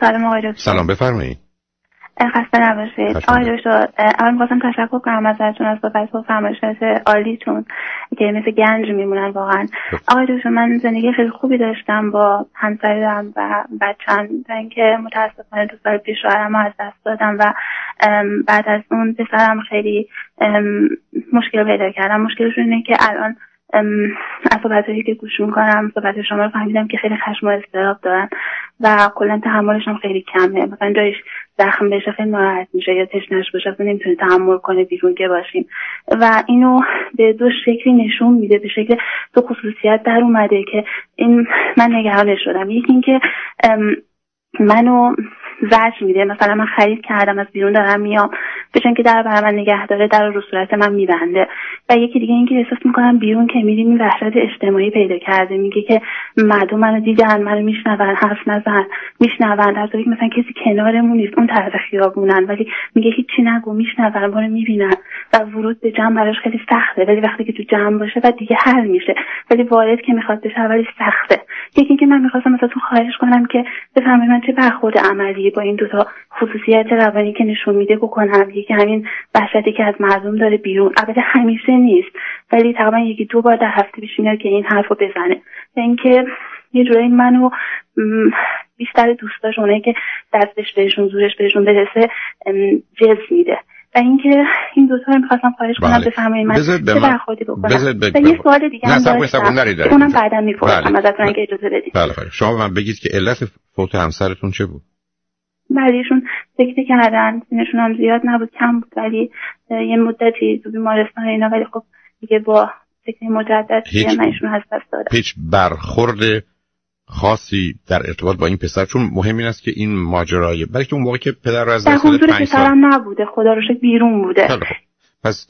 سلام آقای دکتر. سلام بفرمایید. خسته نباشید. آقای دکتر اول می‌خواستم تشکر کنم ازتون از بابت و فرمایشات عالیتون که مثل گنج میمونن واقعا. آقای دکتر من زندگی خیلی خوبی داشتم با همسرم و بچم تا اینکه متاسفانه دو سال پیش شوهرم از دست دادم و بعد از اون پسرم خیلی مشکل پیدا کردم. مشکلشون اینه که الان از صحبتهایی که گوش می‌کنم صحبت شما رو فهمیدم که خیلی خشم و استراب دارن و کلا تحملشون خیلی کمه. مثلا جایش زخم بشه خیلی ناراحت میشه یا تشنش باشه اصلا نمی‌تونه تحمل کنه بیرون که باشیم. و اینو به دو شکلی نشون میده به شکل دو خصوصیت در اومده که این من نگران شدم. یکی اینکه منو زجر میده. مثلا من خرید کردم از بیرون دارم میام. بچن که در برای من نگه داره در رو صورت من میبنده. و یکی دیگه اینکه احساس می‌کنم بیرون که میریم این وحشت اجتماعی پیدا کرده. میگه که مردم منو دیدن منو میشنون حرف نزن میشنون. در که مثلا کسی کنارمون نیست اون طرف خیابونن. ولی میگه هیچی نگو میشنون منو می‌بینن. و ورود به جمع براش خیلی سخته. ولی وقتی که تو جمع باشه و دیگه حل میشه. ولی وارد که می‌خواد بشه اولی سخته. یکی اینکه من می‌خواستم ازتون خواهش کنم که بفهمید من چه برخورد عملی با این دوتا خصوصیت روانی که نشون میده بکنم. یکی همین وحشتی که از مردم داره بیرون. البته همیشه نیست. ولی تقریبا یکی دو بار در هفته پیش میاد که این حرف رو بزنه. و اینکه یه جورایی منو بیشتر دوستاش اونایی که دستش بهشون زورش بهشون برسه جز میده. و اینکه این دوتا رو می‌خواستم خواهش کنم بله. بفرمایید من چه برخوردی بکنم. و یه سوال دیگه هم داشتم. اونم بعدا می‌پرسم بله. ازتون اگه اجازه بدید. بله بله شما من بگید که علت فوت همسرتون چه بود؟ بعدیشون سکته کردن سینشون هم زیاد نبود کم بود ولی یه مدتی تو بیمارستان اینا ولی خب دیگه با سکته مجدد منشون از دست دادم. هیچ برخورد خاصی در ارتباط با این پسر چون مهم این است که این ماجرای برای که اون موقع که پدر رو از دست پنج سال. نبوده خدا رو بیرون بوده. پس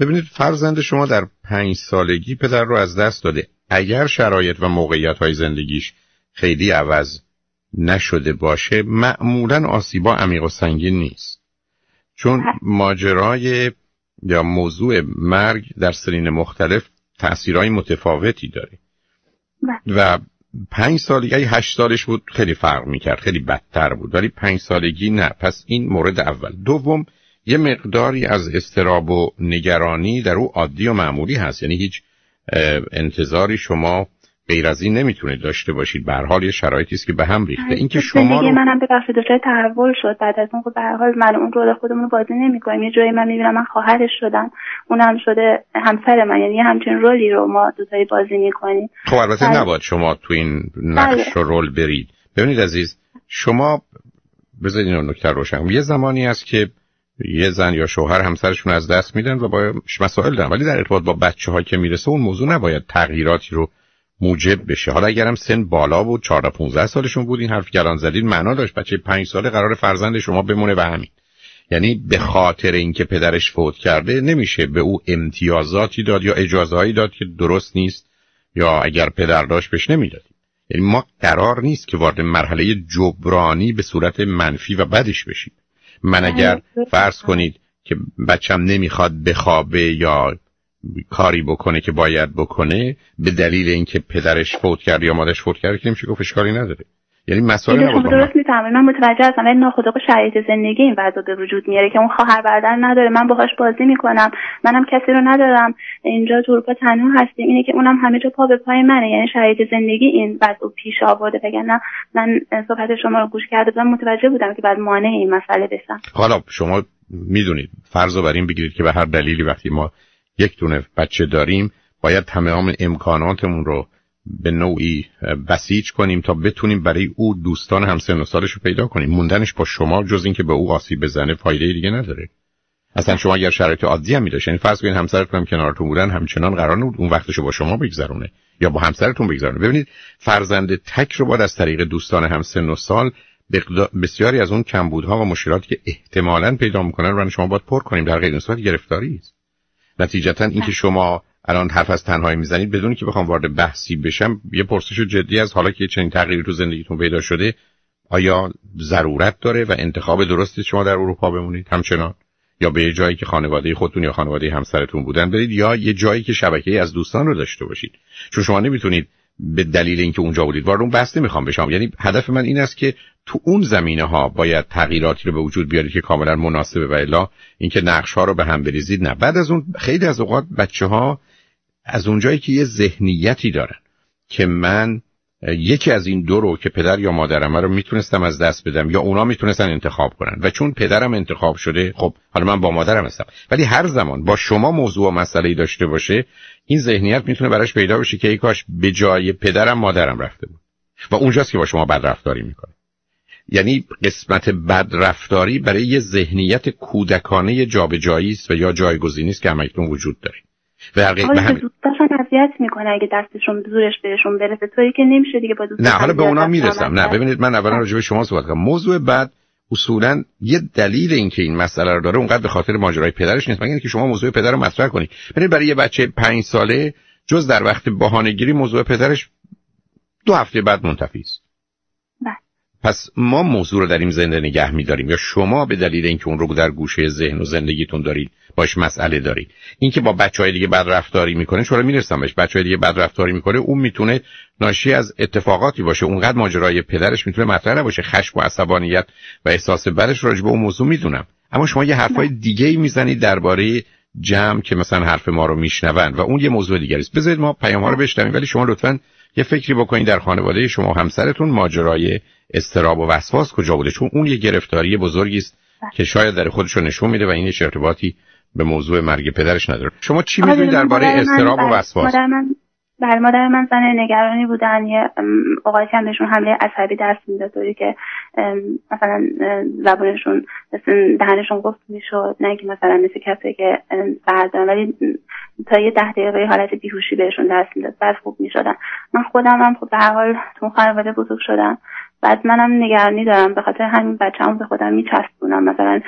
ببینید فرزند شما در پنج سالگی پدر رو از دست داده. اگر شرایط و موقعیت های زندگیش خیلی عوض نشده باشه معمولا آسیبا عمیق و سنگین نیست. چون ماجرای یا موضوع مرگ در سرین مختلف تأثیرهای متفاوتی داره. و پنج سالگی هشت سالش بود خیلی فرق می‌کرد خیلی بدتر بود ولی پنج سالگی نه. پس این مورد اول. دوم یه مقداری از استراب و نگرانی در او عادی و معمولی هست. یعنی هیچ انتظاری شما غیر از این نمی‌تونید داشته باشید. به حال یه شرایطی است که به هم ریخته. اینکه شما رو منم ببخشید دچار تحول شد. بعد از اون خب به حال من اون رول خودمون رو بازی نمی‌کنیم. یه جایی من می‌بینم من خواهرش شدم. اونم شده همسر من. یعنی همچین رولی رو ما دوتایی بازی می‌کنیم. خب البته بله. نباید شما تو این نقش بله. و رول برید. ببینید عزیز شما بذارید اینو نکته روشن یه زمانی است که یه زن یا شوهر همسرشون از دست میدن و با مسائل دارن. ولی در ارتباط با بچه که می‌رسه اون موضوع نباید تغییراتی رو موجب بشه. حالا اگرم سن بالا بود 14 15 سالشون بود این حرف گلان زدید معنا داشت بچه 5 ساله قرار فرزند شما بمونه و همین. یعنی به خاطر اینکه پدرش فوت کرده نمیشه به او امتیازاتی داد یا اجازههایی داد که درست نیست یا اگر پدر داشت بهش نمی‌دادیم. یعنی ما قرار نیست که وارد مرحله جبرانی به صورت منفی و بدش بشیم. من اگر فرض کنید که بچم نمی‌خواد بخوابه یا کاری بکنه که باید بکنه به دلیل اینکه پدرش فوت کرد یا مادرش فوت کرد که نمیشه گفت اشکالی نداره. یعنی مسائل نبود درست می‌فهمم من متوجه هستم ولی ناخودآگاه شرایط زندگی این وضع به وجود میاره که اون خواهر برادر نداره. من باهاش بازی می‌کنم منم کسی رو ندارم. اینجا تو اروپا تنها هستیم. اینه که اونم همه جا پا به پای منه. یعنی شرایط زندگی این وضع پیش آورده. وگرنه من صحبت شما رو گوش کرده بودم متوجه بودم که بعد مانع این مسئله بشم حالا شما می‌دونید فرض رو بر این بگیرید که به هر دلیلی وقتی ما یک دونه بچه داریم باید تمام امکاناتمون رو به نوعی بسیج کنیم تا بتونیم برای او دوستان همسن و سالش رو پیدا کنیم. موندنش با شما جز اینکه به او آسیب بزنه فایده دیگه نداره. اصلا شما اگر شرایط عادی هم میداشت یعنی فرض کنید همسرتون هم کنارتون بودن همچنان قرار نبود اون وقتشو با شما بگذرونه یا با همسرتون بگذرونه. ببینید فرزند تک رو باید از طریق دوستان همسن و سال بسیاری از اون کمبودها و مشکلاتی که احتمالاً پیدا می‌کنن رو شما باید پر کنیم. در غیر صورت گرفتاری است نتیجتا اینکه شما الان حرف از تنهایی می‌زنید بدون که بخوام وارد بحثی بشم یه پرسش جدی از حالا که چنین تغییری تو زندگیتون پیدا شده آیا ضرورت داره و انتخاب درستی شما در اروپا بمونید همچنان؟ یا به یه جایی که خانواده خودتون یا خانواده همسرتون بودن برید یا یه جایی که شبکه از دوستان رو داشته باشید؟ چون شما نمی‌تونید به دلیل اینکه اونجا بودید. وارد اون بحث نمی‌خوام بشم. یعنی هدف من این است که تو اون زمینه ها باید تغییراتی رو به وجود بیارید که کاملا مناسبه و الا اینکه نقش ها رو به هم بریزید. نه. بعد از اون خیلی از اوقات بچه ها از اونجایی که یه ذهنیتی دارن که من یکی از این دو رو که پدر یا مادرم رو می‌تونستم از دست بدم یا اونا می‌تونستن انتخاب کنن. و چون پدرم انتخاب شده خب حالا من با مادرم هستم. ولی هر زمان با شما موضوع و مسئله داشته باشه این ذهنیت می‌تونه براش پیدا بشه که ای کاش به جای پدرم مادرم رفته بود. و اونجاست که با شما بد رفتاری می‌کنه. یعنی قسمت بدرفتاری برای یه ذهنیت کودکانه جابجایی است و یا جایگزینی است که همکنون وجود داره. و همین اذیت می‌کنه اگه دستشون زورش بهشون برسه. طوری که نمیشه دیگه با نه حالا به اونا می‌رسم. نه ببینید من اولا راجع به شما صحبت کنم. موضوع بعد اصولا یه دلیل اینکه این مسئله رو داره اونقدر به خاطر ماجرای پدرش نیست. مگر اینکه شما موضوع پدر رو مطرح کنید ببینید برای یه بچه پنج ساله جز در وقت بهانه‌گیری موضوع پدرش دو هفته بعد منتفی است. پس ما موضوع رو در این زنده نگه میداریم. یا شما به دلیل اینکه اون رو در گوشه ذهن و زندگیتون دارید باش مسئله دارید. اینکه با بچه های دیگه بد رفتاری می‌کنه چرا می‌رسم بهش بچه های دیگه بد رفتاری می‌کنه اون می‌تونه ناشی از اتفاقاتی باشه. اونقدر ماجرای پدرش می‌تونه مطرح باشه خشم و عصبانیت و احساس بدش راجع به اون موضوع می‌دونم. اما شما یه حرفای دیگه ای می‌زنید درباره جمع که مثلا حرف ما رو میشنون و اون یه موضوع دیگه است. بذارید ما پیام ها رو بشنویم ولی شما لطفا یه فکری بکنید در خانواده شما همسرتون ماجرای استراب و وسواس کجا بوده؟ چون اون یه گرفتاری بزرگی است بله. که شاید در خودش نشون میده و این ارتباطی به موضوع مرگ پدرش نداره. شما چی می‌دونید درباره استراب و وسواس؟ بر مادر من زن نگرانی بودن. یه اوقاتی هم بهشون حمله عصبی دست می‌داد طوری که مثلا زبانشون دهنشون گفت می‌شد نه که مثلا مثل کسی که بردن ولی تا یه ده دقیقه حالت بیهوشی بهشون دست می‌داد. بعد خوب می‌شدن. من خودم هم خب به حال تو خانواده بزرگ شدم. بعد منم نگرانی دارم. به خاطر همین بچه‌مو به خودم میچسبونم. مثلا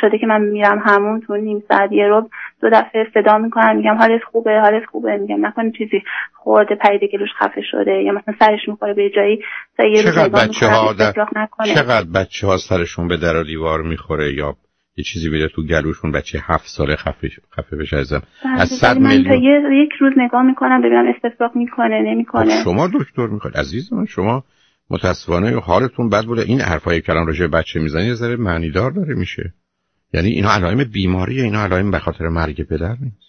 شده که من میرم همون تو نیم ساعت یه رو دو دفعه صدا می‌کنم میگم حالت خوبه حالت خوبه. میگم نکنه چیزی خورده پریده گلوش خفه شده یا مثلا سرش می‌خوره به جایی یه چقدر بچه ها در... چقدر بچه ها سرشون به در و دیوار می‌خوره یا یه چیزی بیده تو گلوشون بچه هفت ساله خفه خفه بشه ازم؟ بله، از صد میلیون یک روز نگاه می‌کنم ببینم استفراغ می‌کنه نمی‌کنه. خب شما دکتر می‌کنه عزیز من شما متاسفانه حالتون بد بوده. این حرفای کلام راجع بچه می‌زنی ذره معنیدار داره میشه. یعنی اینا علائم بیماری اینا علائم به خاطر مرگ پدر نیست.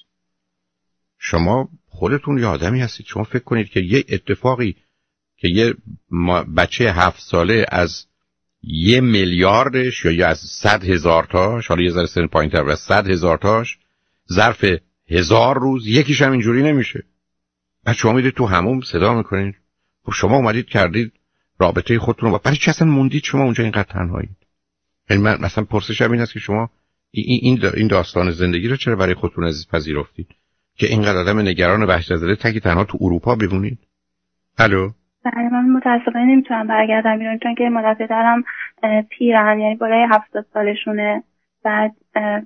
شما خودتون یه آدمی هستید شما فکر کنید که یه اتفاقی که یه بچه هفت ساله از یه میلیاردش یا, یا از صد هزار تاش حالا یه ذره سن پایین تر از صد هزار تاش ظرف هزار روز یکیش هم اینجوری نمیشه. بعد شما می‌دید تو هموم صدا می‌کنید. خب شما اومدید کردید رابطه خودتون رو برای چه اصلا موندید شما اونجا اینقدر تنهایید یعنی من مثلا پرسشم این است که شما این این داستان زندگی رو چرا برای خودتون عزیز پذیرفتید؟ که اینقدر آدم نگران وحشت زده تکی تنها تو اروپا بمونید. الو؟ بله من متاسفانه نمی‌تونم برگردم ایران چون که مادر پدرم پیرن یعنی بالای هفتاد سالشونه. بعد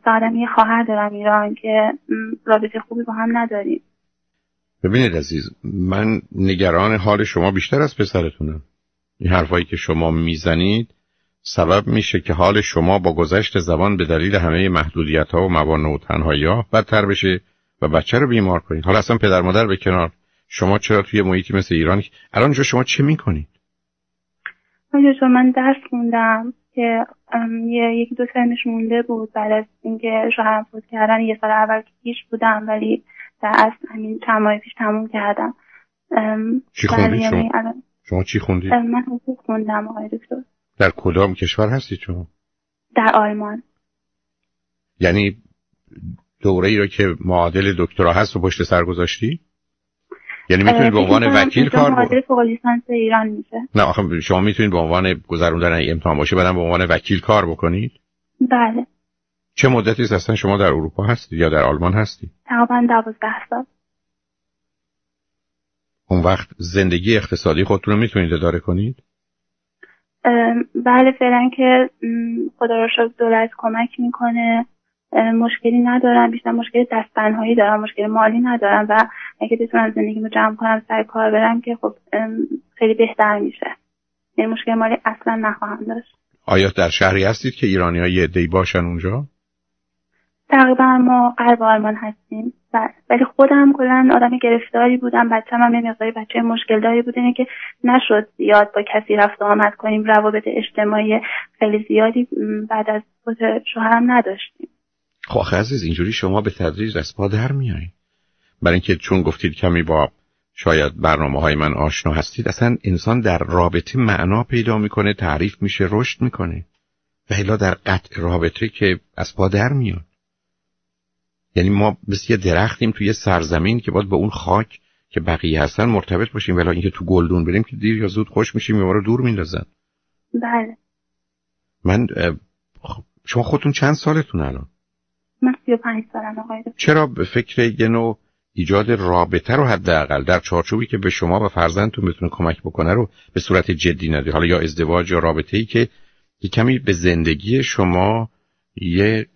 سادم یه خواهر دارم ایران که رابطه خوبی با هم نداریم. ببینید عزیز من نگران حال شما بیشتر از پسرتونم. این حرفایی که شما می‌زنید سبب میشه که حال شما با گذشت زمان به دلیل همه محدودیت ها و موانع و تنهایی ها بدتر بشه و بچه رو بیمار کنید حالا اصلا پدر مادر به کنار شما چرا توی محیطی مثل ایران الان جو شما چه می‌کنید من درس خوندم که یکی دو سرمش مونده بود بعد از اینکه شوهرم فوت کردن یه سال اول پیش بودم ولی در اصل همین چند ماه پیش تموم کردم چی خوندید شما؟ شما چی خوندید؟ من حقوق خوندم آقای دکتر در کدام کشور هستید شما؟ در آلمان یعنی دوره ای رو که معادل دکترا هست و پشت سر گذاشتی؟ یعنی می‌تونید به عنوان وکیل کار معادل فوق لیسانس ایران میشه نه آخه شما می‌تونید به عنوان گذروندن امتحان باشه بعدم به عنوان وکیل کار بکنید؟ بله چه مدتی اصلا شما در اروپا هستید یا در آلمان هستید؟ تقریبا دوازده سال اون وقت زندگی اقتصادی خودتون رو می‌تونید اداره کنید؟ بله فعلا که خدا رو شکر دولت کمک می‌کنه. مشکلی ندارم بیشتر مشکل دستنهایی دارم مشکل مالی ندارم و اگه بتونم زندگیمو جمع کنم سر کار برم که خب خیلی بهتر میشه. یعنی مشکل مالی اصلا نخواهم داشت. آیا در شهری هستید که ایرانی ها یه دی باشن اونجا؟ تقریبا ما قلب آلمان هستیم ولی خودم کلا آدم گرفتاری بودم بچه هم یه مقداری بچه مشکل داری بود اینه که نشد زیاد با کسی رفت آمد کنیم. روابط اجتماعی خیلی زیادی بعد از خود شوهرم نداشتیم. خب عزیز اینجوری شما به تدریج از پا در میایید برای اینکه چون گفتید کمی با شاید برنامه های من آشنا هستید اصلا انسان در رابطه معنا پیدا می‌کنه تعریف میشه رشد می‌کنه. و در قطع رابطه که از پا در میاد. یعنی ما مثل یه درختیم توی سرزمین که باید به اون خاک که بقیه هستن مرتبط باشیم ولی اینکه تو گلدون بریم که دیر یا زود خوش میشیم ما رو دور میندازن. بله. من شما خودتون چند سالتون الان؟ من 35 سالم آقای چرا به فکر یه نوع ایجاد رابطه رو حداقل در چارچوبی که به شما و فرزندتون بتونه کمک بکنه رو به صورت جدی ندید حالا یا ازدواج یا رابطه ای که یه کمی به زندگی شما یه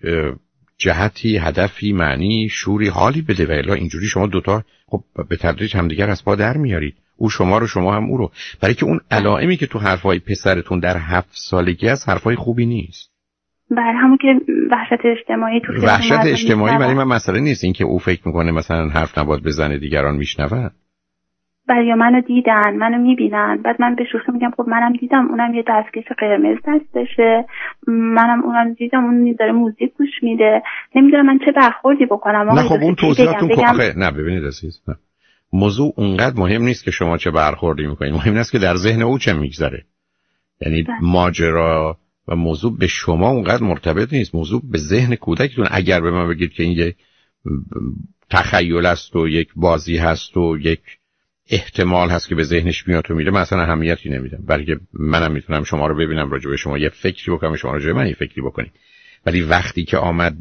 جهتی هدفی معنی شوری حالی بده و الا اینجوری شما دوتا خب به تدریج همدیگر از پا در میارید. او شما رو شما هم او رو. برای که اون علائمی که تو حرفای پسرتون در هفت سالگی از حرفای خوبی نیست. بر بله، همون که وحشت اجتماعی تو وحشت اجتماعی برای من مسئله نیست. این که او فکر می‌کنه مثلا حرف نباد بزنه دیگران میشنون. یا منو دیدن منو می‌بینن. بعد من به شوخی میگم خب منم دیدم اونم یه دستکش قرمز دستشه. منم اونم دیدم اون داره موزیک گوش میده. نمی‌دونم من چه برخوردی بکنم. نه خب اون توضیحاتون بگم... نه ببینید عزیز نه. موضوع اونقدر مهم نیست که شما چه برخوردی می‌کنید. مهم است که در ذهن او چه میگذره. یعنی بله. ماجرا و موضوع به شما اونقدر مرتبط نیست. موضوع به ذهن کودکتون. اگر به من بگید که این یک تخیل است و یک بازی هست و یک احتمال هست که به ذهنش میاد و میره. من اصلا اهمیتی نمیدم. بلکه منم می‌تونم شما رو ببینم راجع به شما یه فکری بکنم شما راجع به من یه فکری بکنید. ولی وقتی که آمد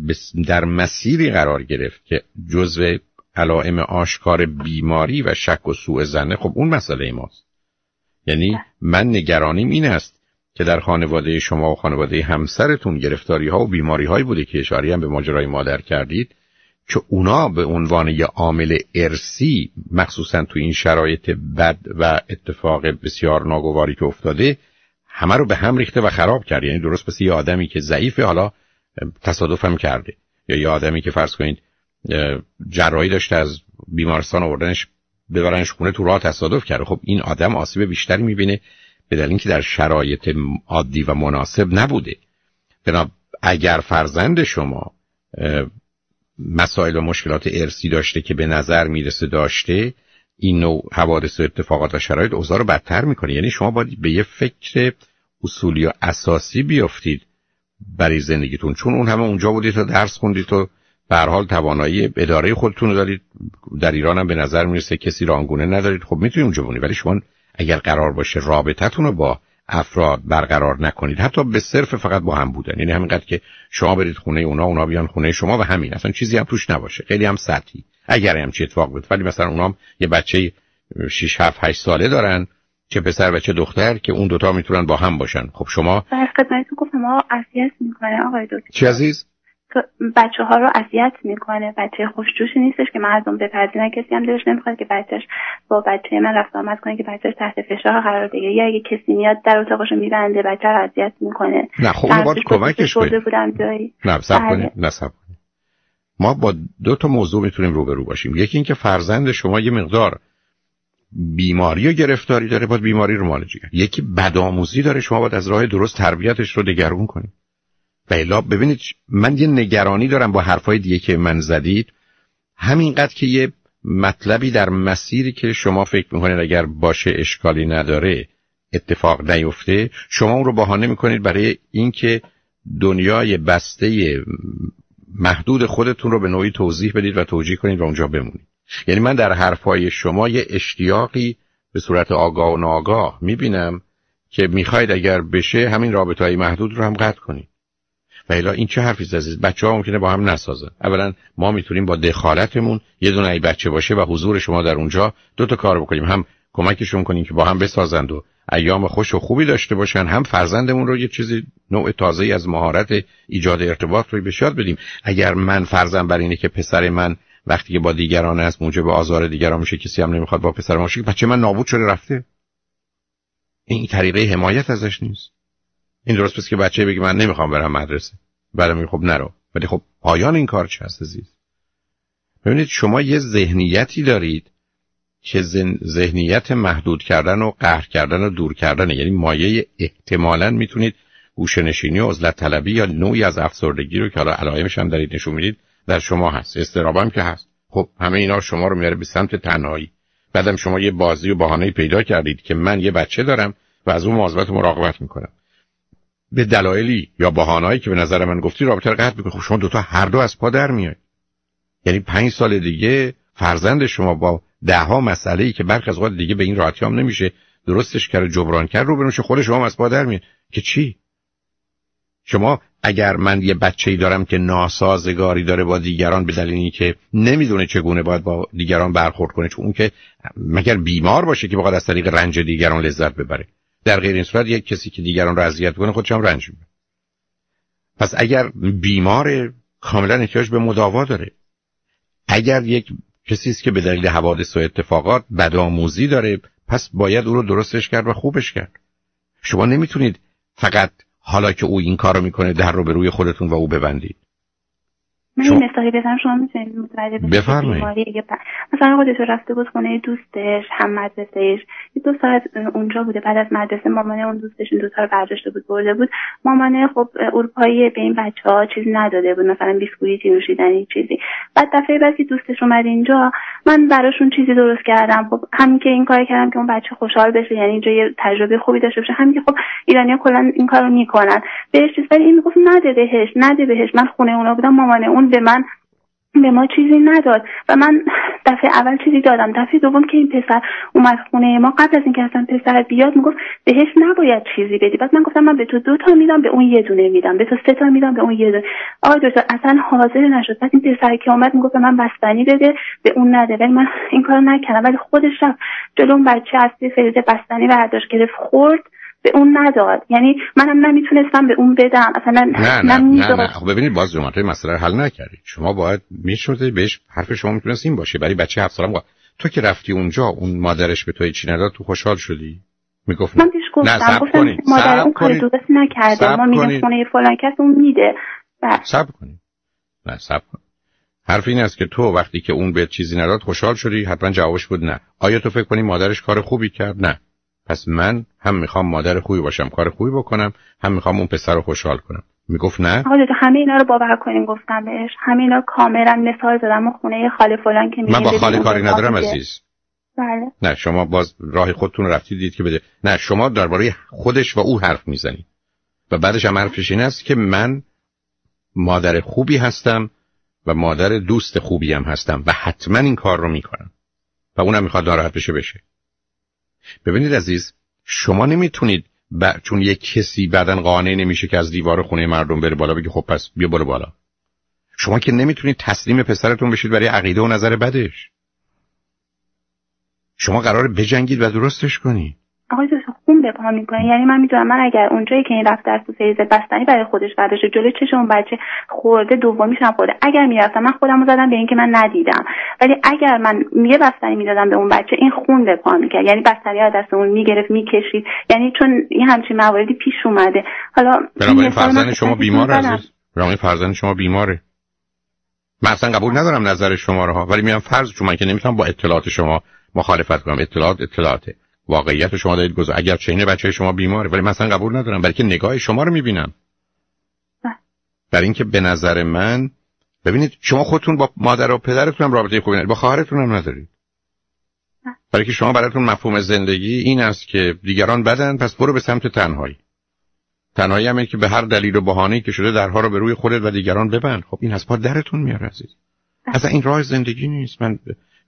در مسیری قرار گرفت که جزء علائم آشکار بیماری و شک و سوء زنه خب اون مسئله ماست. یعنی من نگرانیم این است که در خانواده شما و خانواده همسرتون گرفتاری ها و بیماری هایی بوده که اشاری هم به ماجرای مادر کردید. که اونا به عنوان یه عامل ارسی مخصوصا تو این شرایط بد و اتفاق بسیار ناگواری که افتاده همه رو به هم ریخته و خراب کرد. یعنی درست پس یه آدمی که ضعیفه حالا تصادف هم کرده. یا یه آدمی که فرض کنید جراحی داشته از بیمارستان آوردنش ببرنش خونه تو راه تصادف کرده. خب این آدم آسیب بیشتری می‌بینه به دلیل اینکه در شرایط عادی و مناسب نبوده. بنا اگر فرزند شما مسائل و مشکلات ارسی داشته که به نظر می‌رسه داشته این نوع حوادث و اتفاقات و شرایط اوضاع رو بدتر می‌کنه. یعنی شما باید به یه فکر اصولی و اساسی بیافتید برای زندگیتون. چون اون همه اونجا بودید تا درس خوندید و به حال توانایی اداره خودتون رو دارید. در ایران هم به نظر می‌رسه کسی رانگونه ندارید. خب می‌تونید اونجا بونید ولی شما اگر قرار باشه رابطتون رو با افراد برقرار نکنید. حتی به صرف فقط با هم بودن. یعنی همینقدر که شما برید خونه اونا اونا بیان خونه شما و همین. اصلا چیزی هم توش نباشه. خیلی هم سطحی. اگر هم چی اتفاق بود ولی مثلا اونا هم یه بچه 6 7 8 ساله دارن. چه پسر و چه دختر که اون دوتا می‌تونن با هم باشن. خب شما در خدمتتون گفتم ما اذیت می‌کنه آقای دکتر. چی عزیز؟ بچه ها رو اذیت می‌کنه. بچه خوشجوشی نیستش که مردم بپذیرن کسی هم دلش نمی‌خواد که بچهش با بچه من رفت آمد کنه که بچهش تحت فشار قرار بگیره. یا اگه کسی میاد در اتاقش میبنده بچه رو اذیت می‌کنه. نه خب باید کمکش بودم جایی. نه سب بله. کنید نه سب کنید ما با دو تا موضوع می‌تونیم روبرو باشیم. یکی اینکه فرزند شما یه مقدار بیماری و گرفتاری داره باید بیماری رو مالجی یکی بدآموزی داره شما باید از راه درست تربیتش رو دگرگون کنید و ببینید من یه نگرانی دارم با حرفای دیگه که من زدید. همینقدر که یه مطلبی در مسیری که شما فکر می‌کنید اگر باشه اشکالی نداره اتفاق نیفته شما اون رو بهانه می‌کنید برای اینکه دنیای بسته محدود خودتون رو به نوعی توضیح بدید و توجیه کنید و اونجا بمونید. یعنی من در حرفای شما یه اشتیاقی به صورت آگاه و ناگاه می‌بینم که می‌خواید اگر بشه همین رابطه های محدود رو هم قطع کنید. و الا این چه حرفی عزیز بچه ها ممکنه با هم نسازن. اولا ما می‌تونیم با دخالتمون یه دونه ای بچه باشه و حضور شما در اونجا دو تا کار بکنیم. هم کمکشون کنیم که با هم بسازند و ایام خوش و خوبی داشته باشن. هم فرزندمون رو یه چیزی نوع تازه از مهارت ایجاد ارتباط رو بهش یاد بدیم. اگر من فرزند بر اینه که پسر من وقتی که با دیگران است موجب آزار دیگران میشه کسی هم نمی‌خواد با پسر باشه بچه من نابود شده رفته. این طریقه حمایت ازش نیست. این درست پس که بچه بگه من نمی‌خوام برم مدرسه. برای خب نرو. ولی خب پایان این کار چه هست عزیز؟ ببینید شما یه ذهنیتی دارید که ذهنیت محدود کردن و قهر کردن و دور کردن یعنی مایه احتمالا می‌تونید گوشنشینی و عزلت طلبی یا نوعی از افسردگی رو که حالا علائمش هم دارید نشون می‌دید در شما هست. استراب هم که هست. خب همه اینا شما رو میاره به سمت تنهایی. بعدم شما یه بازی و بهانه پیدا کردید که من یه بچه دارم و از اون مواظبت مراقبت می‌کنم. به دلایلی یا بهانه‌ای که به نظر من گفتی رابطه رو قطع خب شما دوتا هر دو از پا در میاد یعنی پنج سال دیگه فرزند شما با دهها مسئله ای که برخی از دیگه به این راحتی هم نمیشه درستش کرد جبران کرد رو بنوشه خود شما از پا در میاد. که چی؟ شما اگر من یه بچه ای دارم که ناسازگاری داره با دیگران به دلیل اینکه نمی‌دونه چگونه باید با دیگران برخورد کنه چون اون که مگر بیمار باشه که بخواد از طریق رنج دیگران لذت ببره. در غیر این صورت یک کسی که دیگران رو اذیت کنه خودش هم رنج می‌بره. پس اگر بیمار کاملا احتیاج به مداوا داره اگر یک کسی است که به دلیل حوادث و اتفاقات بدآموزی داره پس باید او رو درستش کرد و خوبش کرد. شما نمی‌تونید فقط حالا که او این کارو می‌کنه در رو به روی خودتون و او ببندید. من شما... مثالی بزنم شما می‌تونید متوجه بفرمایید. مثلا خودش رفته بود خونه دوستش هم مدرسهش یه دو ساعت اونجا بوده بعد از مدرسه مامانه اون دوستش این دوتا رو برداشته بود برده بود. مامانه خب اروپایی به این بچه ها چیزی نداده بود مثلا بیسکویتی نوشیدنی چیزی. بعد دفعه بعد که دوستش اومد اینجا من براشون چیزی درست کردم. خب همین که این کار کردم که اون بچه خوشحال بشه یعنی اینجا یه تجربه خوبی داشته باشه. همین که خب ایرانیا کلا این کارو می‌کنن. بهش چیز ولی این می‌گفت نده بهش نده بهش. من خونه اونا بودم مامانه اون به من به ما چیزی نداد. و من دفعه اول چیزی دادم. دفعه دوم که این پسر اومد خونه ما قبل از اینکه اصلا پسر بیاد می‌گفت بهش نباید چیزی بدی. بعد من گفتم من به تو دو تا میدم به اون یه دونه میدم. به تو سه تا میدم به اون یه دونه. آقای دکتر اصلا حاضر نشد. بعد این پسر که اومد می‌گفت من بستنی بده به اون نده. ولی من این کارو نکردم. ولی خودش رفت جلو اون بچه از فریزر بستنی برداشت گرفت خورد. به اون نداد. یعنی منم نمی‌تونستم به اون بدم. اصلا نه نه نه, نه, خب ببینید باز جمعه مسئله رو حل نکردید. شما باید می‌شده بهش حرف شما می‌تونست این باشه. برای بچه هفت سالم تو که رفتی اونجا اون مادرش به تو چی نداد تو خوشحال شدی؟ می‌گفت من پیش گفتم. گفتم مادر اون کار درست نکرده. ما میگیم خونه فلان کس اون میده. صبر کنید. نه صبر کن حرف این است که تو وقتی که اون به چیزی نداد خوشحال شدی؟ حتما جوابش بود نه. آیا تو فکر کنی مادرش کار خوبی کرد؟ نه. پس من هم می‌خوام مادر خوبی باشم کار خوبی بکنم هم می‌خوام اون پسر رو خوشحال کنم. می‌گفت نه؟ آقا همه اینا رو باور کنین گفتم بهش. همه اینا کاملا مثال زدم خونه خاله فلان که من با خاله کاری ندارم عزیز. بله. نه شما باز راه خودتون رفتید دید که بده. نه شما درباره خودش و او حرف می‌زنید. و بعدش هم حرفش این است که من مادر خوبی هستم و مادر دوست خوبی هم هستم و حتما این کار رو می‌کنم. و اونم می‌خواد ناراحت بشه بشه. ببینید عزیز شما نمی‌تونید ب... چون یک کسی بعدا قانع نمیشه که از دیوار خونه مردم بره بالا بگه خب پس بیا برو بالا. شما که نمی‌تونید تسلیم پسرتون بشید برای عقیده و نظر بدش. شما قرار بجنگید و درستش کنید. آقای خون به پا می‌کنه یعنی من می‌دونم من اگر اونجایی که این رفت در فریز بستنی برای خودش برداشته جلوی چش اون بچه خورده دومیش هم خورده. اگر می‌رفتم من خودم رو زدم به اینکه من ندیدم. ولی اگر من یه بستنی می‌دادم به اون بچه این خون به پا می‌کرد. یعنی بستنی ها دست اون می‌گرفت می‌کشید. یعنی چون این همچین مواردی پیش اومده. حالا بنابراین فرزند شما بیمار عزیز. فرزند شما بیماره. من اصلا قبول ندارم نظر شما رو ها. ولی میام فرض چون من که نمی‌تونم با اطلاعات شما مخالفت کنم. اطلاعات اطلاعاته. واقعیت شما دارید گذار اگر چین بچه شما بیماره. ولی مثلا قبول ندارم. بلکه نگاه شما رو می‌بینم. بله. برای اینکه به نظر من ببینید شما خودتون با مادر و پدرتون هم رابطه خوبی ندارید. با خواهرتون هم ندارید. برای که شما براتون مفهوم زندگی این است که دیگران بدن پس برو به سمت تنهایی. تنهایی هم که به هر دلیل و بهانه‌ای که شده درها رو به روی خودت و دیگران ببند. خب این از پا درتون میاره عزیز. اصلا این راه زندگی نیست. من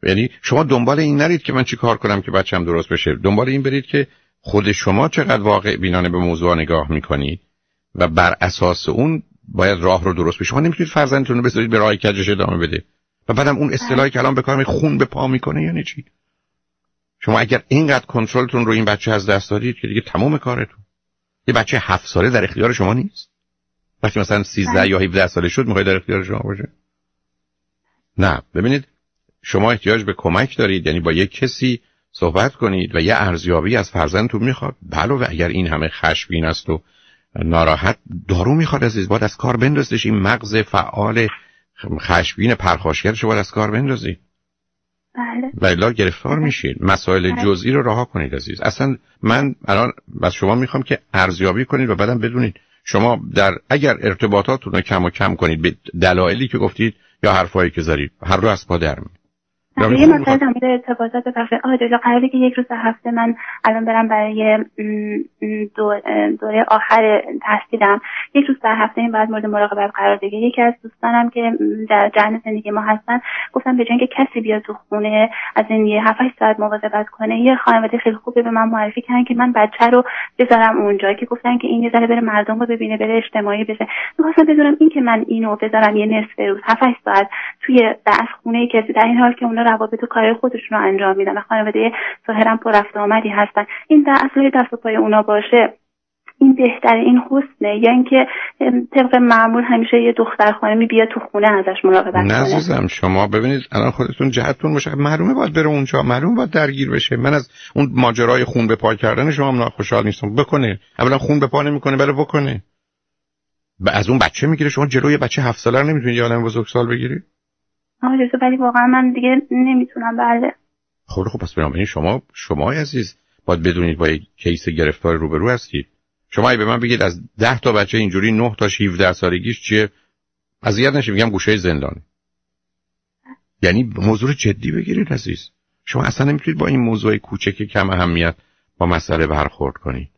یعنی شما دنبال این نرید که من چی کار کنم که بچم درست بشه. دنبال این برید که خود شما چقدر واقع بینانه به موضوع نگاه می‌کنید و بر اساس اون باید راه رو درست بشه. شما نمی‌تونید فرزندتون رو بذارید به راه کجش ادامه بده. و بعدم اون اصطلاحی که الان به کار خون به پا می‌کنه یعنی چی؟ شما اگر اینقدر کنترلتون رو این بچه از دست دادید که دیگه تمام کارتون. یه بچه هفت ساله در اختیار شما نیست. وقتی مثلا 13 یا 17 ساله شد می‌خواد در اختیار شما باشه نه. ببینید شما احتیاج به کمک دارید. یعنی با یک کسی صحبت کنید و یه ارزیابی از فرزندتون می‌خواد. بله و اگر این همه خشمگین است و ناراحت دارو می‌خواد عزیز باید از کار بندازش این مغز فعال خشبین پرخاشگرش باید از کار بندازی بله. ولی گرفتار میشید. مسائل بله. جزئی رو رها کنید عزیز. اصلا من الان از شما می‌خوام که ارزیابی کنید و بعدم بدونید. شما در اگر ارتباطاتتون رو کم و کم کنید به دلایلی که گفتید یا حرفایی که زارید هر رو از پا در یه مسئله در ارتباطات بخیر آقای قراره که یک روز هفته من الان برم برای دوره آخر تحصیلم. یک روز در هفته این بعد مورد مراقبت قرار بگیره. یکی از دوستانم که در جهن زندگی ما هستن گفتم به جای که کسی بیاد تو خونه از این یه هفت ساعت مواظبت کنه یه خانواده خیلی خوبه به من معرفی کردن که من بچه رو بذارم اونجا که گفتن که این یه ذره بره مردم رو ببینه بره اجتماعی بشه. می‌خواستم بدونم این که من اینو بذارم یه نصف روز هفت ساعت توی دست خونه کسی در این حال که اونا روابط و کار خودشون رو انجام میدن و خانواده ظاهرا پر رفت آمدی هستن. این در اصل دست و پای اونا باشه. این بهتر این حسنه. یا اینکه طبق معمول همیشه یه دختر خانمی بیاد تو خونه ازش مراقبت کنه. نزیزم شما ببینید الان خودتون جهتتون باشه. معلومه باید بره اونجا معلومه باید درگیر بشه. من از اون ماجرای خون به پا کردن شما هم خوشحال نیستم. بکنه. اولا خون به پا نمی‌کنه بره بکنه. از اون بچه می‌گیره. شما جلوی بچه هفت ساله نمی‌تونید یه بزرگسال بگیری. آقا ولی واقعا من دیگه نمی‌تونم بله. خب خب پس بنابراین شما شما عزیز. باید بدونید با یک کیس گرفتار روبرو هستید. شما ای به من بگید از ده تا بچه اینجوری نه تا 17 سالگیش چیه؟ اذیت نشه میگم گوشه زندانه. یعنی موضوع جدی بگیرید عزیز. شما اصلا نمی‌تونید با این موضوع کوچک کم اهمیت با مسئله برخورد کنید.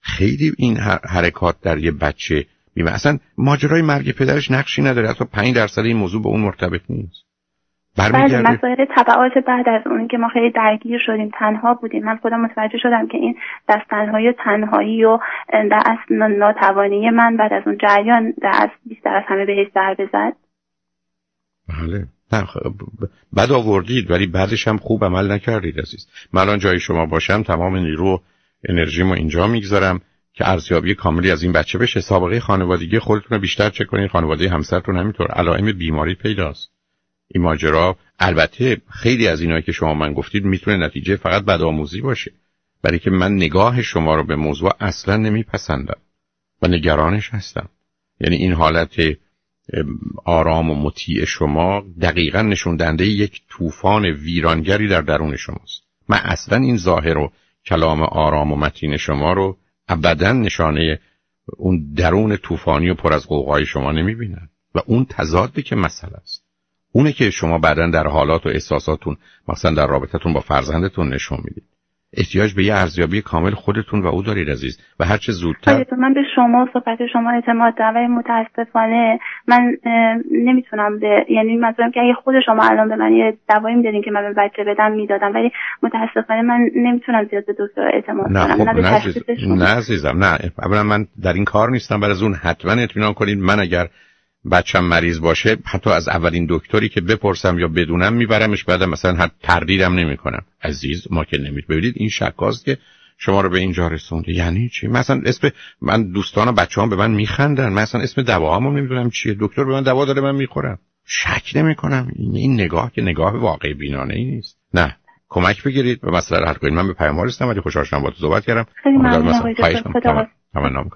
خیلی این حرکات در یه بچه بیمه اصلا ماجرای مرگ پدرش نقشی نداره. حتی 5 درصد این موضوع به اون مرتبط نیست. بله مسائل تبعات بعد از اون که ما خیلی درگیر شدیم تنها بودیم. من خودم متوجه شدم که این دست تنهایی و تنهایی و در اصل ناتوانی من بعد از اون جریان در اصل بیشتر از همه بهش در بزد. بله. نه بد آوردید ولی بعدش هم خوب عمل نکردید عزیز. من الان جای شما باشم تمام نیرو انرژیمو اینجا می‌گذارم. که ارزیابی کاملی از این بچه بشه سابقه خانوادگی خودتون رو بیشتر چک کنید خانواده همسرتون همینطور. علائم بیماری پیداست. این ماجرا البته خیلی از اینایی که شما من گفتید می‌تونه نتیجه فقط بدآموزی باشه. برای که من نگاه شما رو به موضوع اصلا نمیپسندم و نگرانش هستم. یعنی این حالت آرام و مطیع شما دقیقا نشون دهنده یک طوفان ویرانگری در درون شماست. من اصلا این ظاهر و کلام آرام و متین شما رو ابدا نشانه اون درون طوفانی و پر از قوقای شما نمی‌بینن. و اون تضادی که مسئله است. اونه که شما بعدا در حالات و احساساتون مثلا در رابطتون با فرزندتون نشون می‌دید. احتیاج به یه ارزیابی کامل خودتون و او دارید عزیز. و هرچه زودتر من به شما صحبت شما اعتماد دارم. ولی متاسفانه من نمی‌تونم به یعنی منظورم که اگه خود شما الان به من یه دوایی می‌دادین که من به بچه بدم می‌دادم. ولی متاسفانه من نمی‌تونم زیاد به دکتر اعتماد نه خب نه, نه عزیزم نه. اولا من در این کار نیستم. برای از اون حتما اطمینان کنید من اگر بچم مریض باشه حتی از اولین دکتری که بپرسم یا بدونم میبرمش بعدم مثلا حتی تردیدم نمی‌کنم. عزیز ما که نمید ببینید این شکاست که شما رو به اینجا رسونده. یعنی چی؟ مثلا اسم من دوستان و بچه هم به من میخندن. من مثلا اسم دواهامو نمی‌دونم چیه. دکتر به من دوا داره من می‌خورم. شک نمی‌کنم. این, نگاه که نگاه واقعی بینانه ای نیست. نه. کمک بگیرید. و مسئله حل کنید. من به پیام رسیدم ولی خوشحال شدم با تو صحبت کردم. خیلی ممنون.